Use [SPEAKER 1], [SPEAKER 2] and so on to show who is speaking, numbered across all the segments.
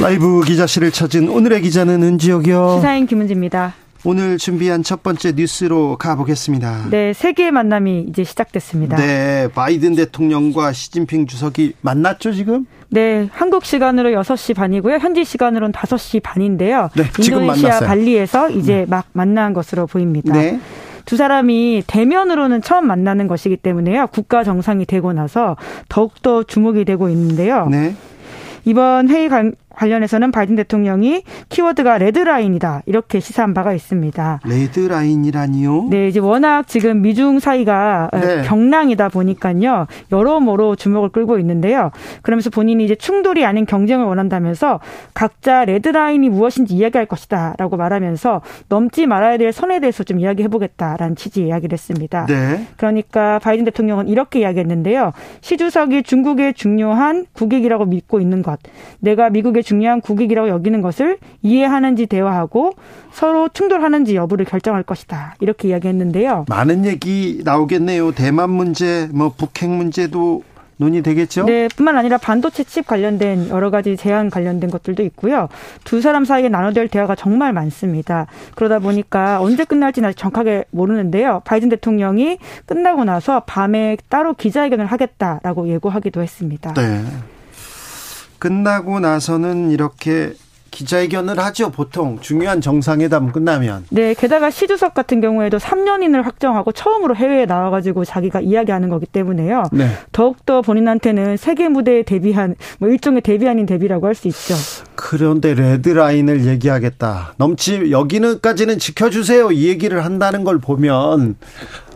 [SPEAKER 1] 라이브 기자실을 찾은 오늘의 기자는 은지혁이요.
[SPEAKER 2] 시사인 김은지입니다.
[SPEAKER 1] 오늘 준비한 첫 번째 뉴스로 가보겠습니다.
[SPEAKER 2] 네, 세계의 만남이 이제 시작됐습니다.
[SPEAKER 1] 네, 바이든 대통령과 시진핑 주석이 만났죠, 지금?
[SPEAKER 2] 네, 한국 시간으로 6시 반이고요. 현지 시간으로는 5시 반인데요.
[SPEAKER 1] 네, 지금
[SPEAKER 2] 인도네시아. 발리에서 이제
[SPEAKER 1] 네.
[SPEAKER 2] 막 만난 것으로 보입니다.
[SPEAKER 1] 네.
[SPEAKER 2] 두 사람이 대면으로는 처음 만나는 것이기 때문에요. 국가 정상이 되고 나서 더욱더 주목이 되고 있는데요.
[SPEAKER 1] 네.
[SPEAKER 2] 이번 회의 관- 관련해서는 바이든 대통령이 키워드가 레드라인이다. 이렇게 시사한 바가 있습니다.
[SPEAKER 1] 레드라인이라니요?
[SPEAKER 2] 네, 이제 워낙 지금 미중 사이가 어,
[SPEAKER 1] 네.
[SPEAKER 2] 경랑이다 보니까요. 여러모로 주목을 끌고 있는데요. 그러면서 본인이 이제 충돌이 아닌 경쟁을 원한다면서 각자 레드라인이 무엇인지 이야기할 것이다라고 말하면서 넘지 말아야 될 선에 대해서 좀 이야기해 보겠다라는 취지의 이야기를 했습니다.
[SPEAKER 1] 네.
[SPEAKER 2] 그러니까 바이든 대통령은 이렇게 이야기했는데요. 시 주석이 중국의 중요한 국익이라고 믿고 있는 것, 내가 미국의 중요한 국익이라고 여기는 것을 이해하는지 대화하고 서로 충돌하는지 여부를 결정할 것이다. 이렇게 이야기했는데요.
[SPEAKER 1] 많은 얘기 나오겠네요. 대만 문제, 뭐 북핵 문제도 논의되겠죠?
[SPEAKER 2] 네, 뿐만 아니라 반도체 칩 관련된 여러 가지 제한 관련된 것들도 있고요. 두 사람 사이에 나눠될 대화가 정말 많습니다. 그러다 보니까 언제 끝날지는 아직 정확하게 모르는데요. 바이든 대통령이 끝나고 나서 밤에 따로 기자회견을 하겠다라고 예고하기도 했습니다.
[SPEAKER 1] 네. 끝나고 나서는 이렇게 기자회견을 하죠. 보통 중요한 정상회담 끝나면.
[SPEAKER 2] 네, 게다가 시 주석 같은 경우에도 3년인을 확정하고 처음으로 해외에 나와가지고 자기가 이야기하는 거기 때문에요.
[SPEAKER 1] 네.
[SPEAKER 2] 더욱더 본인한테는 세계 무대에 데뷔한 뭐 일종의 데뷔 아닌 데뷔라고 할 수 있죠.
[SPEAKER 1] 그런데 레드 라인을 얘기하겠다. 넘치 여기는까지는 지켜주세요. 이 얘기를 한다는 걸 보면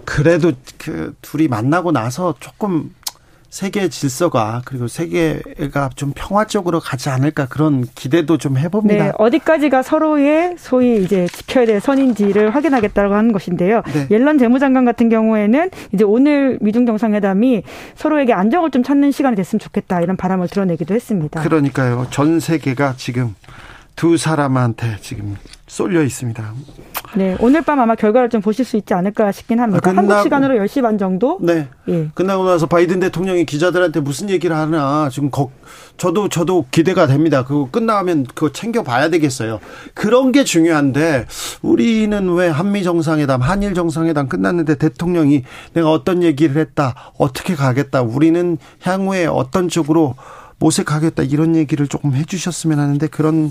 [SPEAKER 1] 그래도 그 둘이 만나고 나서 조금 세계 질서가 그리고 세계가 좀 평화적으로 가지 않을까 그런 기대도 좀 해봅니다.
[SPEAKER 2] 네, 어디까지가 서로의 소위 이제 지켜야 될 선인지를 확인하겠다고 하는 것인데요.
[SPEAKER 1] 네.
[SPEAKER 2] 옐런 재무장관 같은 경우에는 이제 오늘 미중 정상회담이 서로에게 안정을 좀 찾는 시간이 됐으면 좋겠다 이런 바람을 드러내기도 했습니다.
[SPEAKER 1] 그러니까요. 전 세계가 지금 두 사람한테 지금 쏠려 있습니다.
[SPEAKER 2] 네, 오늘 밤 아마 결과를 좀 보실 수 있지 않을까 싶긴 합니다.
[SPEAKER 1] 아, 끝나고-
[SPEAKER 2] 한국 시간으로 10시 반 정도?
[SPEAKER 1] 네.
[SPEAKER 2] 예.
[SPEAKER 1] 끝나고 나서 바이든 대통령이 기자들한테 무슨 얘기를 하나 지금 거, 저도 저도 기대가 됩니다. 그거 끝나면 그거 챙겨 봐야 되겠어요. 그런 게 중요한데 우리는 왜 한미 정상회담, 한일 정상회담 끝났는데 대통령이 내가 어떤 얘기를 했다, 어떻게 가겠다, 우리는 향후에 어떤 쪽으로 모색하겠다 이런 얘기를 조금 해주셨으면 하는데 그런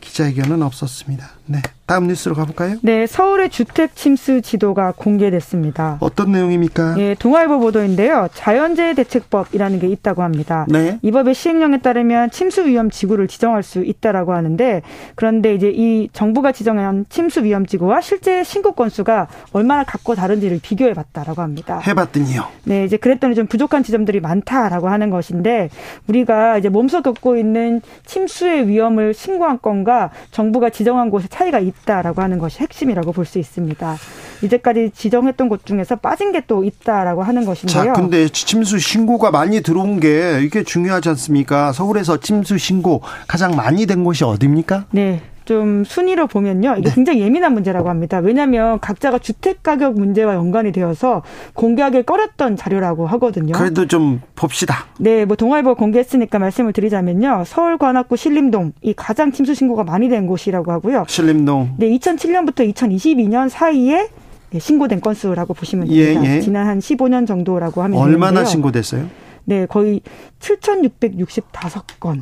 [SPEAKER 1] 기자회견은 없었습니다. 네, 다음 뉴스로 가볼까요?
[SPEAKER 2] 네, 서울의 주택 침수 지도가 공개됐습니다.
[SPEAKER 1] 어떤 내용입니까?
[SPEAKER 2] 예, 동아일보 보도인데요. 자연재해 대책법이라는 게 있다고 합니다.
[SPEAKER 1] 네.
[SPEAKER 2] 이 법의 시행령에 따르면 침수 위험 지구를 지정할 수 있다라고 하는데 그런데 이제 이 정부가 지정한 침수 위험 지구와 실제 신고 건수가 얼마나 같고 다른지를 비교해 봤다라고 합니다.
[SPEAKER 1] 해 봤더니요.
[SPEAKER 2] 네, 이제 그랬더니 좀 부족한 지점들이 많다라고 하는 것인데 우리가 이제 몸소 겪고 있는 침수의 위험을 신고한 건과 정부가 지정한 곳에 차이가 있 다라고 하는 것이 핵심이라고 볼 수 있습니다. 이제까지 지정했던 곳 중에서 빠진 게 또 있다라고 하는 것인데요.
[SPEAKER 1] 자, 근데 침수 신고가 많이 들어온 게 이게 중요하지 않습니까? 서울에서 침수 신고 가장 많이 된 곳이 어디입니까?
[SPEAKER 2] 네. 좀 순위로 보면요.
[SPEAKER 1] 네.
[SPEAKER 2] 이게 굉장히 예민한 문제라고 합니다. 왜냐하면 각자가 주택 가격 문제와 연관이 되어서 공개하기 꺼렸던 자료라고 하거든요.
[SPEAKER 1] 그래도 좀 봅시다.
[SPEAKER 2] 네, 뭐 동아일보 공개했으니까 말씀을 드리자면요. 서울 관악구 신림동 이 가장 침수 신고가 많이 된 곳이라고 하고요.
[SPEAKER 1] 신림동.
[SPEAKER 2] 네, 2007년부터 2022년 사이에 네, 신고된 건수라고 보시면
[SPEAKER 1] 예,
[SPEAKER 2] 됩니다.
[SPEAKER 1] 예.
[SPEAKER 2] 지난 한 15년 정도라고 하면
[SPEAKER 1] 얼마나
[SPEAKER 2] 되는데요.
[SPEAKER 1] 신고됐어요?
[SPEAKER 2] 네, 거의 7,665건이라고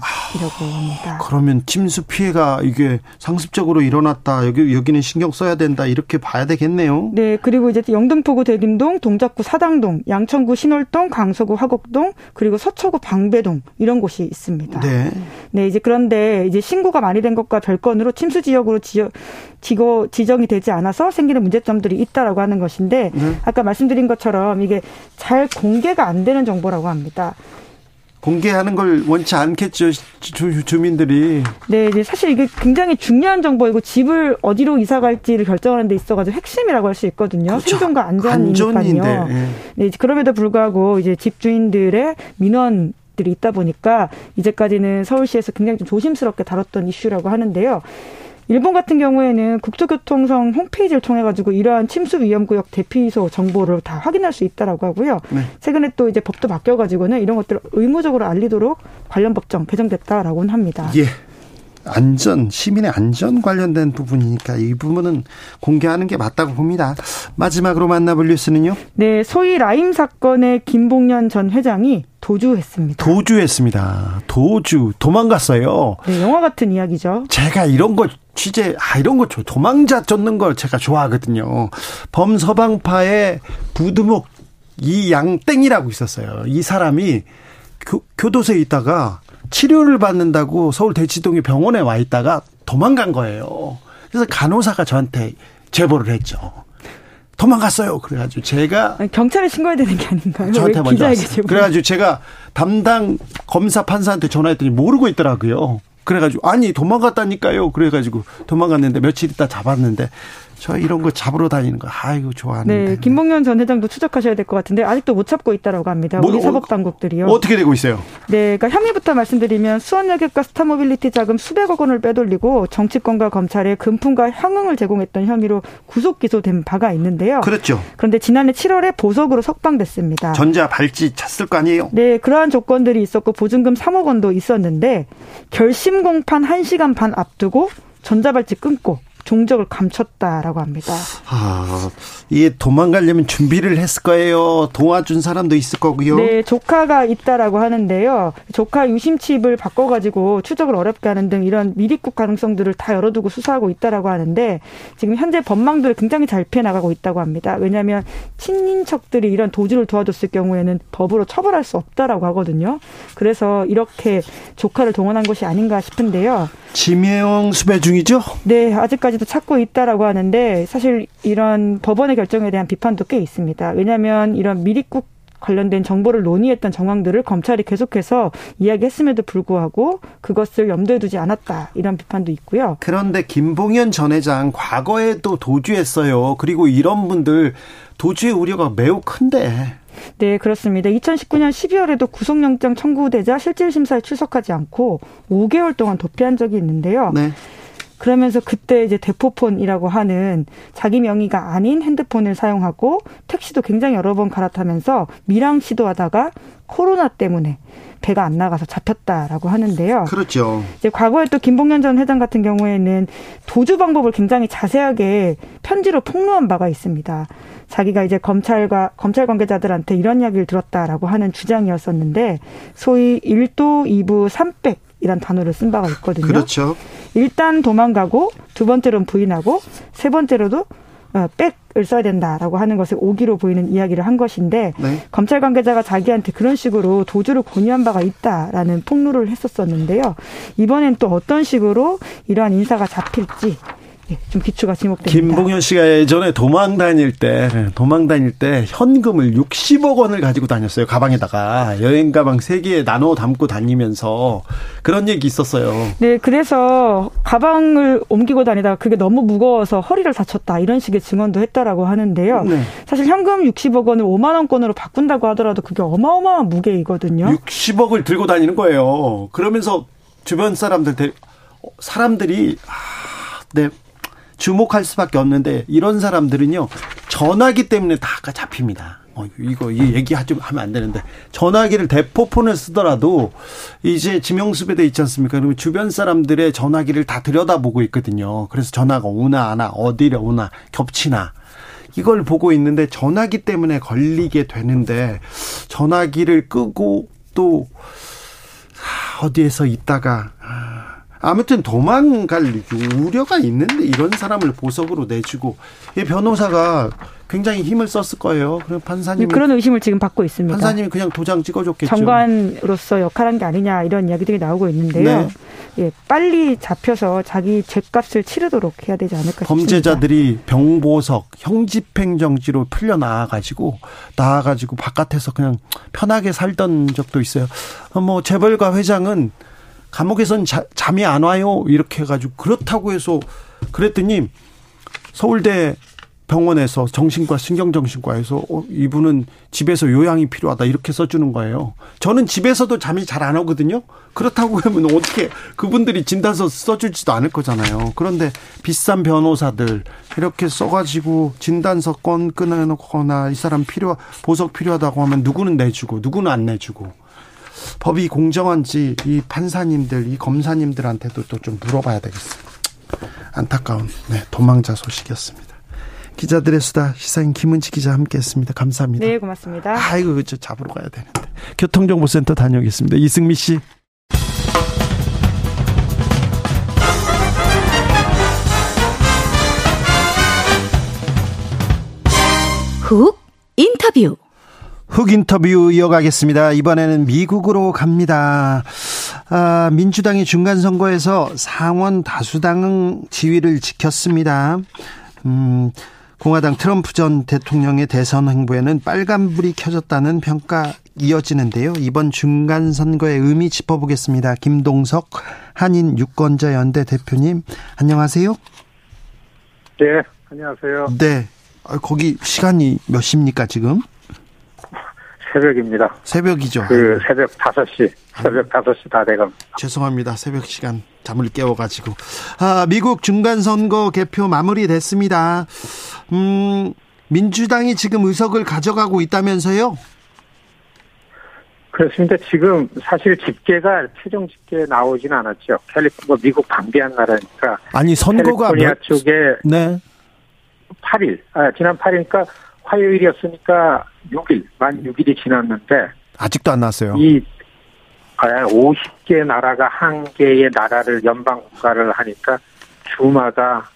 [SPEAKER 2] 합니다.
[SPEAKER 1] 그러면 침수 피해가 이게 상습적으로 일어났다. 여기 여기는 신경 써야 된다. 이렇게 봐야 되겠네요.
[SPEAKER 2] 네, 그리고 이제 영등포구 대림동, 동작구 사당동, 양천구 신월동, 강서구 화곡동, 그리고 서초구 방배동 이런 곳이 있습니다.
[SPEAKER 1] 네.
[SPEAKER 2] 네, 이제 그런데 이제 신고가 많이 된 것과 별건으로 침수 지역으로 지어, 지고, 지정이 되지 않아서 생기는 문제점들이 있다라고 하는 것인데
[SPEAKER 1] 네.
[SPEAKER 2] 아까 말씀드린 것처럼 이게 잘 공개가 안 되는 정보라고 합니다.
[SPEAKER 1] 공개하는 걸 원치 않겠죠 주, 민들이
[SPEAKER 2] 네, 이제 사실 이게 굉장히 중요한 정보이고 집을 어디로 이사 갈지를 결정하는 데 있어가지고 핵심이라고 할 수 있거든요. 그렇죠. 생존과 안전이니까요. 네. 네, 그럼에도 불구하고 이제 집 주인들의 민원 들이 있다 보니까 이제까지는 서울시에서 굉장히 좀 조심스럽게 다뤘던 이슈라고 하는데요. 일본 같은 경우에는 국토교통성 홈페이지를 통해 가지고 이러한 침수 위험 구역 대피소 정보를 다 확인할 수 있다라고 하고요. 네. 최근에 또 이제 법도 바뀌어 가지고는 이런 것들을 의무적으로 알리도록 관련 법정 개정됐다라고는 합니다.
[SPEAKER 1] 예. 안전, 시민의 안전 관련된 부분이니까 이 부분은 공개하는 게 맞다고 봅니다. 마지막으로 만나볼 뉴스는요?
[SPEAKER 2] 네, 소위 라임 사건의 김봉년 전 회장이 도주했습니다.
[SPEAKER 1] 도주했습니다. 도주, 도망갔어요.
[SPEAKER 2] 네, 영화 같은 이야기죠.
[SPEAKER 1] 제가 이런 거 취재, 아, 이런 거 도망자 쫓는 걸 제가 좋아하거든요. 범서방파의 부두목 이 양땡이라고 있었어요. 이 사람이 교, 교도소에 있다가 치료를 받는다고 서울 대치동의 병원에 와 있다가 도망간 거예요. 그래서 간호사가 저한테 제보를 했죠. 도망갔어요. 그래가지고 제가
[SPEAKER 2] 아니, 경찰에 신고해야 되는 게 아닌가요?
[SPEAKER 1] 저한테 먼저 왔어요. 그래가지고 제가 담당 검사 판사한테 전화했더니 모르고 있더라고요. 그래가지고 아니 도망갔다니까요. 그래가지고 도망갔는데 며칠 있다 잡았는데 저 이런 거 잡으러 다니는 거 아이고 좋아하는데.
[SPEAKER 2] 네, 김봉현 전 회장도 추적하셔야 될 것 같은데 아직도 못 잡고 있다라고 합니다. 뭐, 우리 사법 당국들이요.
[SPEAKER 1] 어떻게 되고 있어요?
[SPEAKER 2] 네, 그러니까 혐의부터 말씀드리면 수원여객과 스타모빌리티 자금 수백억 원을 빼돌리고 정치권과 검찰에 금품과 향응을 제공했던 혐의로 구속 기소된 바가 있는데요.
[SPEAKER 1] 그렇죠.
[SPEAKER 2] 그런데 지난해 7월에 보석으로 석방됐습니다.
[SPEAKER 1] 전자 발찌 찼을 거 아니에요?
[SPEAKER 2] 네, 그러한 조건들이 있었고 보증금 3억 원도 있었는데 결심 공판 1시간 반 앞두고 전자발찌 끊고 종적을 감췄다라고 합니다.
[SPEAKER 1] 아, 이게 도망가려면 준비를 했을 거예요. 도와준 사람도 있을 거고요.
[SPEAKER 2] 네, 조카가 있다라고 하는데요. 조카 유심칩을 바꿔가지고 추적을 어렵게 하는 등 이런 미립국 가능성들을 다 열어두고 수사하고 있다라고 하는데 지금 현재 법망들을 굉장히 잘 피해 나가고 있다고 합니다. 왜냐하면 친인척들이 이런 도주를 도와줬을 경우에는 법으로 처벌할 수 없다라고 하거든요. 그래서 이렇게 조카를 동원한 것이 아닌가 싶은데요.
[SPEAKER 1] 지명 수배 중이죠?
[SPEAKER 2] 네, 아직까지 도 찾고 있다라고 하는데 사실 이런 법원의 결정에 대한 비판도 꽤 있습니다. 왜냐하면 이런 미립국 관련된 정보를 논의했던 정황들을 검찰이 계속해서 이야기했음에도 불구하고 그것을 염두에 두지 않았다 이런 비판도 있고요.
[SPEAKER 1] 그런데 김봉현 전 회장 과거에도 도주했어요. 그리고 이런 분들 도주의 우려가 매우 큰데
[SPEAKER 2] 네, 그렇습니다. 2019년 12월에도 구속영장 청구되자 실질심사에 출석하지 않고 5개월 동안 도피한 적이 있는데요. 네. 그러면서 그때 이제 대포폰이라고 하는 자기 명의가 아닌 핸드폰을 사용하고 택시도 굉장히 여러 번 갈아타면서 미랑 시도하다가 코로나 때문에 배가 안 나가서 잡혔다라고 하는데요.
[SPEAKER 1] 그렇죠.
[SPEAKER 2] 이제 과거에 또 김봉현 전 회장 같은 경우에는 도주 방법을 굉장히 자세하게 편지로 폭로한 바가 있습니다. 자기가 이제 검찰과 검찰 관계자들한테 이런 이야기를 들었다라고 하는 주장이었었는데 소위 1도 2부 3백 이란 단어를 쓴 바가 있거든요.
[SPEAKER 1] 그렇죠.
[SPEAKER 2] 일단 도망가고 두 번째로는 부인하고 세 번째로도 어, 백을 써야 된다라고 하는 것을 오기로 보이는 이야기를 한 것인데 네. 검찰 관계자가 자기한테 그런 식으로 도주를 권유한 바가 있다라는 폭로를 했었었는데요. 이번엔 또 어떤 식으로 이러한 인사가 잡힐지 예, 좀 기초가 지목됩니다.
[SPEAKER 1] 김봉현 씨가 예전에 도망 다닐 때 도망 다닐 때 현금을 60억 원을 가지고 다녔어요. 가방에다가 여행 가방 3개에 나눠 담고 다니면서 그런 얘기 있었어요.
[SPEAKER 2] 네, 그래서 가방을 옮기고 다니다가 그게 너무 무거워서 허리를 다쳤다 이런 식의 증언도 했다라고 하는데요. 네. 사실 현금 60억 원을 5만 원권으로 바꾼다고 하더라도 그게 어마어마한 무게이거든요.
[SPEAKER 1] 60억을 들고 다니는 거예요. 그러면서 주변 사람들 사람들이 아, 네 주목할 수밖에 없는데 이런 사람들은요 전화기 때문에 다 잡힙니다. 어, 이거 이 얘기하지 하면 안 되는데 전화기를 대포폰을 쓰더라도 이제 지명수배돼 있지 않습니까? 그러면 주변 사람들의 전화기를 다 들여다보고 있거든요. 그래서 전화가 오나 안 와, 어디로 오나 겹치나 이걸 보고 있는데 전화기 때문에 걸리게 되는데 전화기를 끄고 또 어디에서 있다가 아무튼 도망갈 우려가 있는데 이런 사람을 보석으로 내주고 이 변호사가 굉장히 힘을 썼을 거예요. 그럼 판사님
[SPEAKER 2] 그런 의심을 지금 받고 있습니다.
[SPEAKER 1] 판사님이 그냥 도장 찍어줬겠죠.
[SPEAKER 2] 정관으로서 역할한 게 아니냐 이런 이야기들이 나오고 있는데요. 네. 예, 빨리 잡혀서 자기 죄값을 치르도록 해야 되지 않을까 싶습니다.
[SPEAKER 1] 범죄자들이 병보석, 형집행 정지로 풀려 나와 가지고 나와 가지고 바깥에서 그냥 편하게 살던 적도 있어요. 어, 뭐 재벌가 회장은 감옥에선 자, 잠이 안 와요 이렇게 해가지고 그렇다고 해서 그랬더니 서울대 병원에서 정신과 신경정신과에서 어, 이분은 집에서 요양이 필요하다 이렇게 써주는 거예요. 저는 집에서도 잠이 잘 안 오거든요. 그렇다고 하면 어떻게 그분들이 진단서 써주지도 않을 거잖아요. 그런데 비싼 변호사들 이렇게 써가지고 진단서 건 끊어놓거나 이 사람 필요 보석 필요하다고 하면 누구는 내주고 누구는 안 내주고 법이 공정한지 이 판사님들 이 검사님들한테도 또 좀 물어봐야 되겠습니다. 안타까운 네, 도망자 소식이었습니다. 기자들의 수다 시사인 김은지 기자 함께했습니다. 감사합니다.
[SPEAKER 2] 네, 고맙습니다.
[SPEAKER 1] 아이고 저 잡으러 가야 되는데 교통정보센터 다녀오겠습니다. 이승미 씨.
[SPEAKER 3] 훅 인터뷰.
[SPEAKER 1] 훅 인터뷰 이어가겠습니다. 이번에는 미국으로 갑니다. 아, 민주당이 중간 선거에서 상원 다수당 지위를 지켰습니다. 음, 공화당 트럼프 전 대통령의 대선 행보에는 빨간불이 켜졌다는 평가 이어지는데요. 이번 중간 선거의 의미 짚어보겠습니다. 김동석 한인 유권자 연대 대표님, 안녕하세요.
[SPEAKER 4] 네, 안녕하세요.
[SPEAKER 1] 네. 아, 거기 시간이 몇 시입니까, 지금?
[SPEAKER 4] 새벽입니다.
[SPEAKER 1] 새벽이죠.
[SPEAKER 4] 그 새벽 5시, 새벽 5시 다 돼가
[SPEAKER 1] 죄송합니다. 새벽 시간 잠을 깨워가지고. 아, 미국 중간선거 개표 마무리됐습니다. 음, 민주당이 지금 의석을 가져가고 있다면서요?
[SPEAKER 4] 그렇습니다. 지금 사실 집계가 최종 집계 나오진 않았죠. 캘리포니아, 뭐 미국 방대한 나라니까.
[SPEAKER 1] 아니, 선거가
[SPEAKER 4] 캘리포니아
[SPEAKER 1] 몇,
[SPEAKER 4] 쪽에
[SPEAKER 1] 네.
[SPEAKER 4] 8일, 아, 지난 8일이니까 화요일이었으니까 6일, 만 6일이 지났는데,
[SPEAKER 1] 아직도 안 났어요.
[SPEAKER 4] 이, 아, 50개 나라가 한 개의 나라를 연방 국가를 하니까 주마다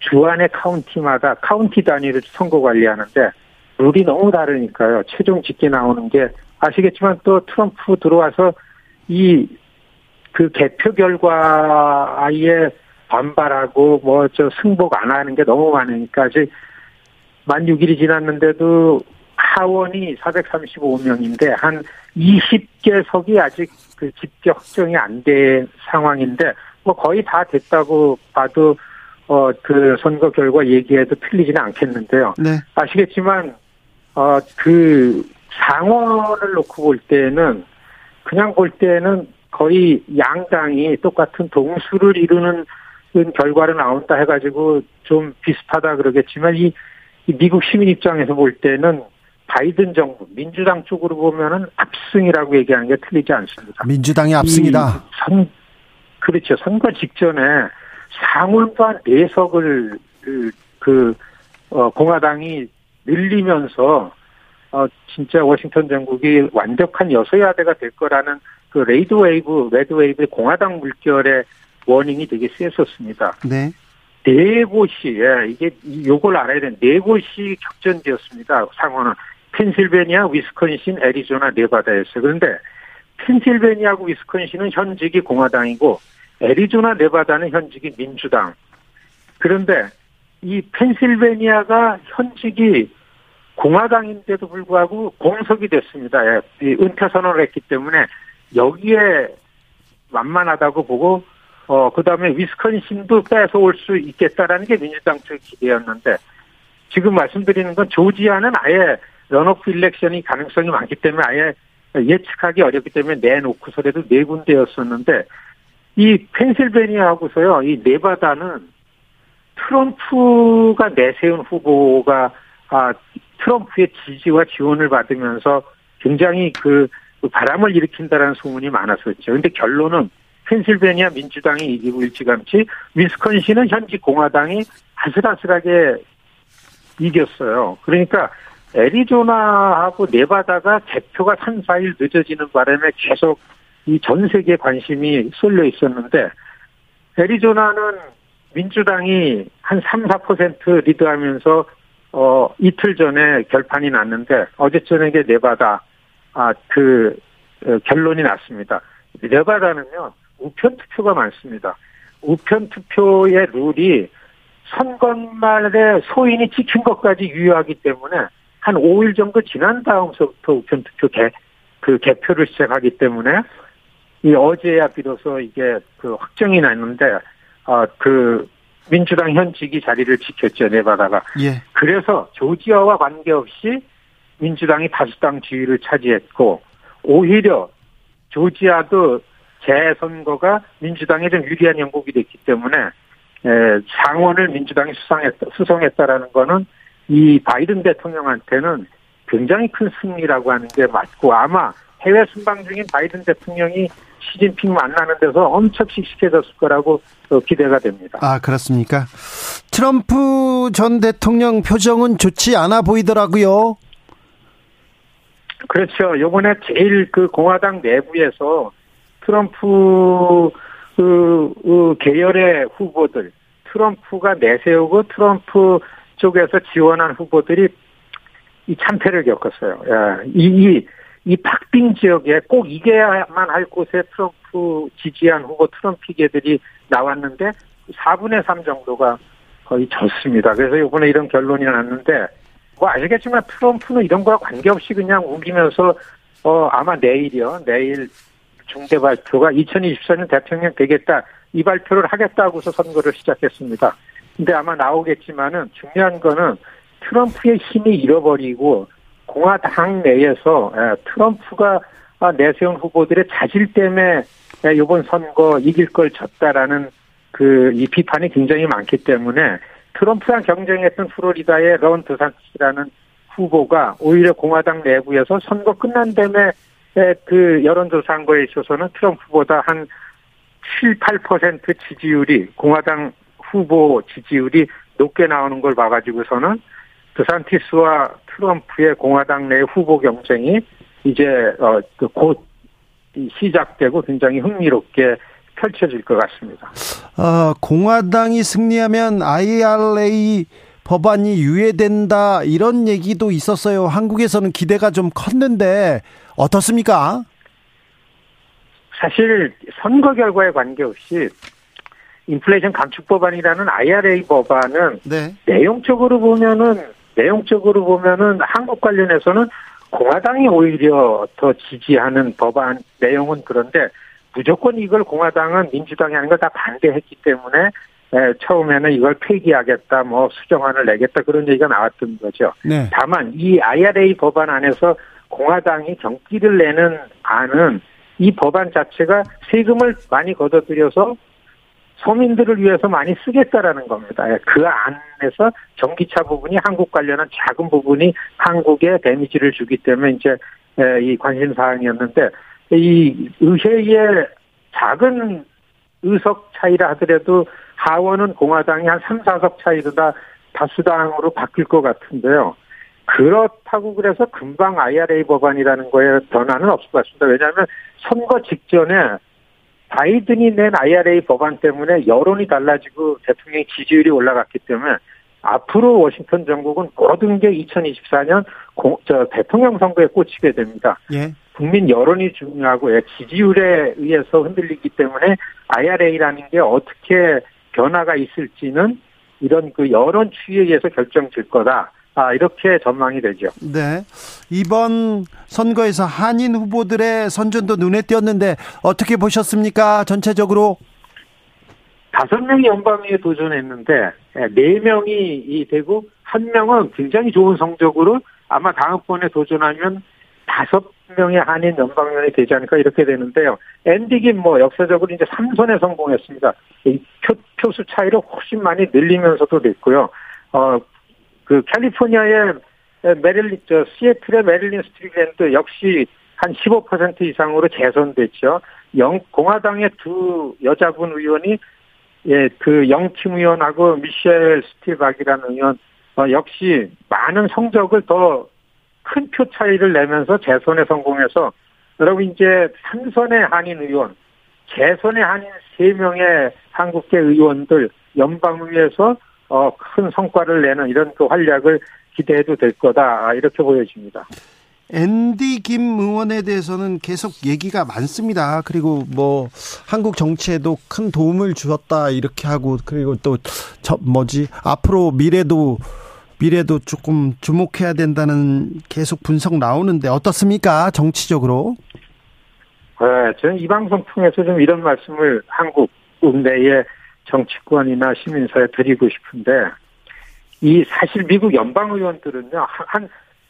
[SPEAKER 4] 주안의 카운티마다 카운티 단위로 선거 관리하는데 룰이 너무 다르니까요. 최종 집계 나오는 게 아시겠지만 또 트럼프 들어와서 이 그 개표 결과에 반발하고 뭐 저 승복 안 하는 게 너무 많으니까 아직 만 6일이 지났는데도 하원이 435명인데 한 20개 석이 아직 그 집계 확정이 안 된 상황인데 뭐 거의 다 됐다고 봐도 어 그 선거 결과 얘기해도 틀리지는 않겠는데요.
[SPEAKER 1] 네.
[SPEAKER 4] 아시겠지만 어그 상원을 놓고 볼 때는 그냥 볼 때는 거의 양당이 똑같은 동수를 이루는 결과로 나온다 해가지고 좀 비슷하다 그러겠지만 이, 이 미국 시민 입장에서 볼 때는 바이든 정부 민주당 쪽으로 보면은 압승이라고 얘기하는 게 틀리지 않습니다.
[SPEAKER 1] 민주당이 압승이다.
[SPEAKER 4] 이 선, 그렇죠. 선거 직전에 상원 또한 내석을 그, 그 어, 공화당이 늘리면서 어, 진짜 워싱턴 정국이 완벽한 여소야대가 될 거라는 그 Red Wave, Red Wave의 공화당 물결의 warning이 되게 셌었습니다.
[SPEAKER 1] 네.
[SPEAKER 4] 네 곳이, 예, 이게, 요걸 알아야 되는 네 곳이 격전지였습니다. 상원은. 펜실베니아, 위스콘신, 애리조나, 네바다였어요. 그런데 펜실베니아하고 위스콘신은 현직이 공화당이고 애리조나, 네바다는 현직이 민주당. 그런데 이 펜실베니아가 현직이 공화당인데도 불구하고 공석이 됐습니다. 예, 은퇴 선언을 했기 때문에 여기에 만만하다고 보고 어 그 다음에 위스콘신도 뺏어올 수 있겠다라는 게 민주당 측 기대였는데 지금 말씀드리는 건 조지아는 아예 런오프 일렉션이 가능성이 많기 때문에 아예 예측하기 어렵기 때문에 내놓고서라도 네 군데였었는데 이 펜실베니아하고서요 이 네바다는 트럼프가 내세운 후보가 아 트럼프의 지지와 지원을 받으면서 굉장히 그 바람을 일으킨다라는 소문이 많았었죠. 근데 결론은 펜실베니아 민주당이 이기고 일찌감치 위스콘신은 현직 공화당이 아슬아슬하게 이겼어요. 그러니까 애리조나하고 네바다가 개표가 3, 4일 늦어지는 바람에 계속 이 전 세계 관심이 쏠려 있었는데 애리조나는 민주당이 한 3, 4% 리드하면서 어 이틀 전에 결판이 났는데 어제 저녁에 네바다 아그 어, 결론이 났습니다. 네바다는요 우편 투표가 많습니다. 우편 투표의 룰이 선거말에 소인이 찍힌 것까지 유효하기 때문에 한 5일 정도 지난 다음서부터 우편 투표 개, 그 개표를 시작하기 때문에 이 어제야 비로소 이게 그 확정이 났는데 어그 민주당 현직이 자리를 지켰죠 네바다가.
[SPEAKER 1] 예.
[SPEAKER 4] 그래서 조지아와 관계없이 민주당이 다수당 지위를 차지했고 오히려 조지아도 재선거가 민주당에 좀 유리한 영국이 됐기 때문에 에, 상원을 민주당이 수상했다, 수성했다라는 거는 이 바이든 대통령한테는 굉장히 큰 승리라고 하는 게 맞고 아마 해외 순방 중인 바이든 대통령이 시진핑 만나는 데서 엄청 씩씩해졌을 거라고 기대가 됩니다.
[SPEAKER 1] 아, 그렇습니까? 트럼프 전 대통령 표정은 좋지 않아 보이더라고요.
[SPEAKER 4] 그렇죠. 요번에 제일 그 공화당 내부에서 트럼프 그, 그 계열의 후보들, 트럼프가 내세우고 트럼프 쪽에서 지원한 후보들이 이 참패를 겪었어요. 예. 이, 이, 이 박빙 지역에 꼭 이겨야만 할 곳에 트럼프 지지한 후보 트럼피계들이 나왔는데 4분의 3 정도가 거의 졌습니다. 그래서 이번에 이런 결론이 났는데 뭐 아시겠지만 트럼프는 이런 거와 관계없이 그냥 우기면서 어 아마 내일이요. 내일 중대 발표가 2024년 대통령 되겠다. 이 발표를 하겠다고서 선거를 시작했습니다. 근데 아마 나오겠지만은 중요한 거는 트럼프의 힘이 잃어버리고 공화당 내에서 트럼프가 내세운 후보들의 자질 때문에 이번 선거 이길 걸 졌다라는 그 이 비판이 굉장히 많기 때문에 트럼프랑 경쟁했던 플로리다의 런 드산티스라는 후보가 오히려 공화당 내부에서 선거 끝난 다음에 그 여론조사 한 거에 있어서는 트럼프보다 한 7, 8% 지지율이 공화당 후보 지지율이 높게 나오는 걸 봐가지고서는 드산티스와 트럼프의 공화당 내 후보 경쟁이 이제 어곧 시작되고 굉장히 흥미롭게 펼쳐질 것 같습니다.
[SPEAKER 1] 어, 공화당이 승리하면 IRA 법안이 유예된다 이런 얘기도 있었어요. 한국에서는 기대가 좀 컸는데 어떻습니까?
[SPEAKER 4] 사실 선거 결과에 관계없이 인플레이션 감축 법안이라는 IRA 법안은 네. 내용적으로 보면은 내용적으로 보면은 한국 관련해서는 공화당이 오히려 더 지지하는 법안 내용은 그런데 무조건 이걸 공화당은 민주당이 하는 걸 다 반대했기 때문에 처음에는 이걸 폐기하겠다, 뭐 수정안을 내겠다 그런 얘기가 나왔던 거죠. 네. 다만 이 IRA 법안 안에서 공화당이 경기를 내는 안은 이 법안 자체가 세금을 많이 걷어들여서 서민들을 위해서 많이 쓰겠다라는 겁니다. 그 안에서 전기차 부분이 한국 관련한 작은 부분이 한국에 데미지를 주기 때문에 이제 이 관심 사항이었는데 이 의회의 작은 의석 차이라 하더라도 하원은 공화당이 한 3, 4석 차이로 다 다수당으로 바뀔 것 같은데요. 그렇다고 그래서 금방 IRA 법안이라는 거에 변화는 없을 것 같습니다. 왜냐하면 선거 직전에 바이든이 낸 IRA 법안 때문에 여론이 달라지고 대통령의 지지율이 올라갔기 때문에 앞으로 워싱턴 정국은 모든 게 2024년 공, 저 대통령 선거에 꽂히게 됩니다. 예. 국민 여론이 중요하고 예, 지지율에 의해서 흔들리기 때문에 IRA라는 게 어떻게 변화가 있을지는 이런 그 여론 추이에 의해서 결정될 거다. 아, 이렇게 전망이 되죠.
[SPEAKER 1] 네. 이번 선거에서 한인 후보들의 선전도 눈에 띄었는데 어떻게 보셨습니까? 전체적으로?
[SPEAKER 4] 다섯 명이 연방위에 도전했는데 예, 네 명이 되고 한 명은 굉장히 좋은 성적으로 아마 다음번에 도전하면 다섯 명의 한인 연방위원이 되지 않을까 이렇게 되는데요. 앤디 김 뭐 역사적으로 이제 3선에 성공했습니다. 이 표, 표수 차이를 훨씬 많이 늘리면서도 됐고요. 어, 그 캘리포니아의 메릴린, 저, 시애틀의 메릴린 스트리랜드 역시 한 15% 이상으로 재선됐죠. 영, 공화당의 두 여자분 의원이 예, 그 영팀 의원하고 미셸 스티박이라는 의원 어, 역시 많은 성적을 더 큰 표 차이를 내면서 재선에 성공해서 여러분 이제 삼선의 한인 의원, 재선의 한인 세명의 한국계 의원들 연방의회에서 어, 큰 성과를 내는 이런 그 활약을 기대해도 될 거다 이렇게 보여집니다.
[SPEAKER 1] 앤디 김 의원에 대해서는 계속 얘기가 많습니다. 그리고 뭐 한국 정치에도 큰 도움을 주었다 이렇게 하고 그리고 또 저 뭐지 앞으로 미래도 미래도 조금 주목해야 된다는 계속 분석 나오는데 어떻습니까? 정치적으로?
[SPEAKER 4] 네, 저는 이 방송 통해서 좀 이런 말씀을 한국 국내의 정치권이나 시민사에 드리고 싶은데 이 사실 미국 연방 의원들은요 한한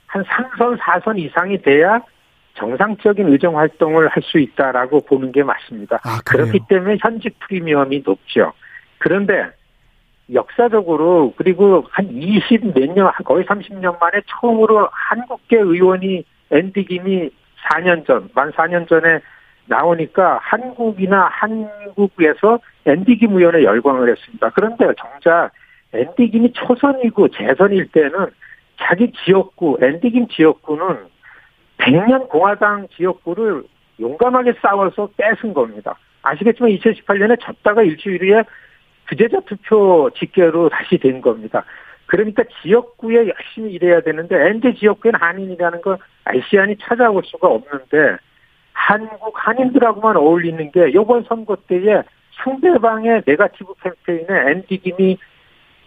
[SPEAKER 4] 3선, 4선 이상이 돼야 정상적인 의정 활동을 할 수 있다라고 보는 게 맞습니다.
[SPEAKER 1] 아,
[SPEAKER 4] 그렇기 때문에 현직 프리미엄이 높죠. 그런데 역사적으로 그리고 한 20 몇 년, 거의 30년 만에 처음으로 한국계 의원이 앤디 김이 4년 전, 만 4년 전에 나오니까 한국이나 한국에서 앤디 김 의원에 열광을 했습니다. 그런데 정작 앤디 김이 초선이고 재선일 때는 자기 지역구, 앤디 김 지역구는 100년 공화당 지역구를 용감하게 싸워서 뺏은 겁니다. 아시겠지만 2018년에 졌다가 일주일 에 부재자 투표 집계로 다시 된 겁니다. 그러니까 지역구에 열심히 일해야 되는데 엔제 지역구엔 한인이라는 건 아시안이 찾아올 수가 없는데 한국 한인들하고만 어울리는 게 이번 선거 때에 상대방의 네가티브 캠페인에 앤디 김이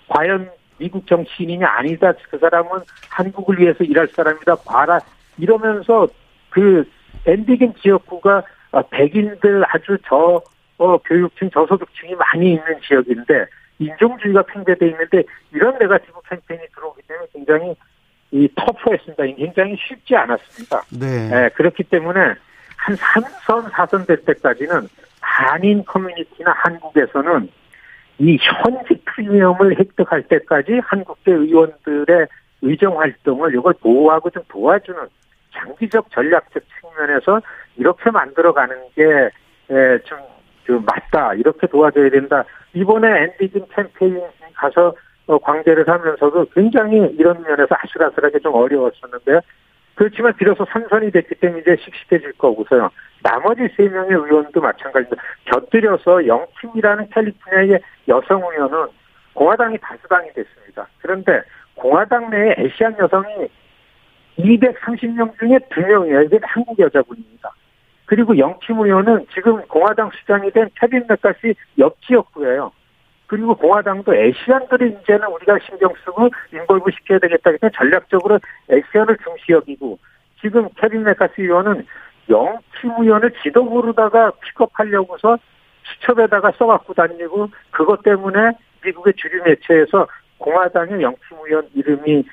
[SPEAKER 4] 과연 미국 정치인이냐 아니다. 그 사람은 한국을 위해서 일할 사람이다. 봐라. 이러면서 그 앤디 김 지역구가 백인들 아주 저 어, 교육층, 저소득층이 많이 있는 지역인데 인종주의가 팽배돼 있는데 이런 네가티브 캠페인이 들어오기 때문에 굉장히 이 터프했습니다. 굉장히 쉽지 않았습니다.
[SPEAKER 1] 네.
[SPEAKER 4] 네 그렇기 때문에 한 3선, 4선 될 때까지는 한인 커뮤니티나 한국에서는 이 현지 프리미엄을 획득할 때까지 한국계 의원들의 의정 활동을 이걸 보호하고 좀 도와주는 장기적 전략적 측면에서 이렇게 만들어가는 게 좀 그 맞다 이렇게 도와줘야 된다. 이번에 엔디진 캠페인 가서 어, 광대를 하면서도 굉장히 이런 면에서 아슬아슬하게 좀 어려웠었는데요. 그렇지만 비로소 삼선이 됐기 때문에 이제 씩씩해질 거고서요. 나머지 세 명의 의원도 마찬가지입니다. 곁들여서 영팀이라는 캘리포니아의 여성 의원은 공화당이 다수당이 됐습니다. 그런데 공화당 내에 에시안 여성이 230명 중에 2명이에요. 이게 한국 여자분입니다. 그리고 영팀 의원은 지금 공화당 수장이 된 케빈 맥카시 옆 지역구예요. 그리고 공화당도 에시안들이 이제는 우리가 신경 쓰고 인볼브 시켜야 되겠다 해서 전략적으로 Asian을 중시 여기고 지금 케빈 맥카시 의원은 영 김 의원을 지도부로다가 픽업하려고서 수첩에다가 써갖고 다니고 그것 때문에 미국의 주류 매체에서 공화당의 영 김 의원 이름이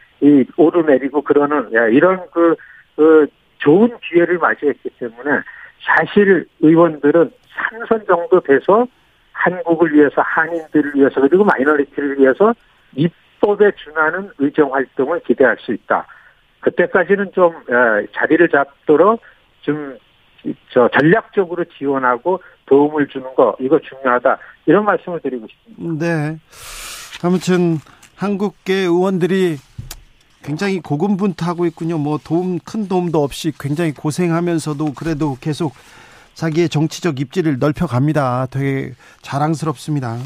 [SPEAKER 4] 오르내리고 그러는 이런 그, 그 좋은 기회를 맞이했기 때문에 사실 의원들은 3선 정도 돼서 한국을 위해서 한인들을 위해서 그리고 minority를 위해서 입법에 준하는 의정 활동을 기대할 수 있다. 그때까지는 좀 자리를 잡도록 좀 저 전략적으로 지원하고 도움을 주는 거 이거 중요하다 이런 말씀을 드리고 싶습니다.
[SPEAKER 1] 네. 아무튼 한국계 의원들이 굉장히 고군분투하고 있군요. 뭐 도움 큰 도움도 없이 굉장히 고생하면서도 그래도 계속 자기의 정치적 입지를 넓혀갑니다. 되게 자랑스럽습니다.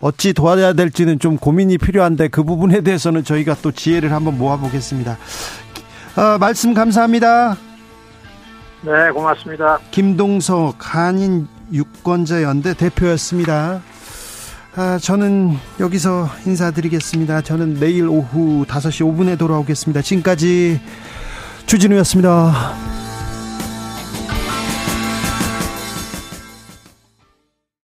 [SPEAKER 1] 어찌 도와야 될지는 좀 고민이 필요한데 그 부분에 대해서는 저희가 또 지혜를 한번 모아보겠습니다. 아, 말씀 감사합니다.
[SPEAKER 4] 네, 고맙습니다.
[SPEAKER 1] 김동석 한인 유권자 연대 대표였습니다. 아, 저는 여기서 인사드리겠습니다. 저는 내일 오후 5시 5분에 돌아오겠습니다. 지금까지 주진우였습니다.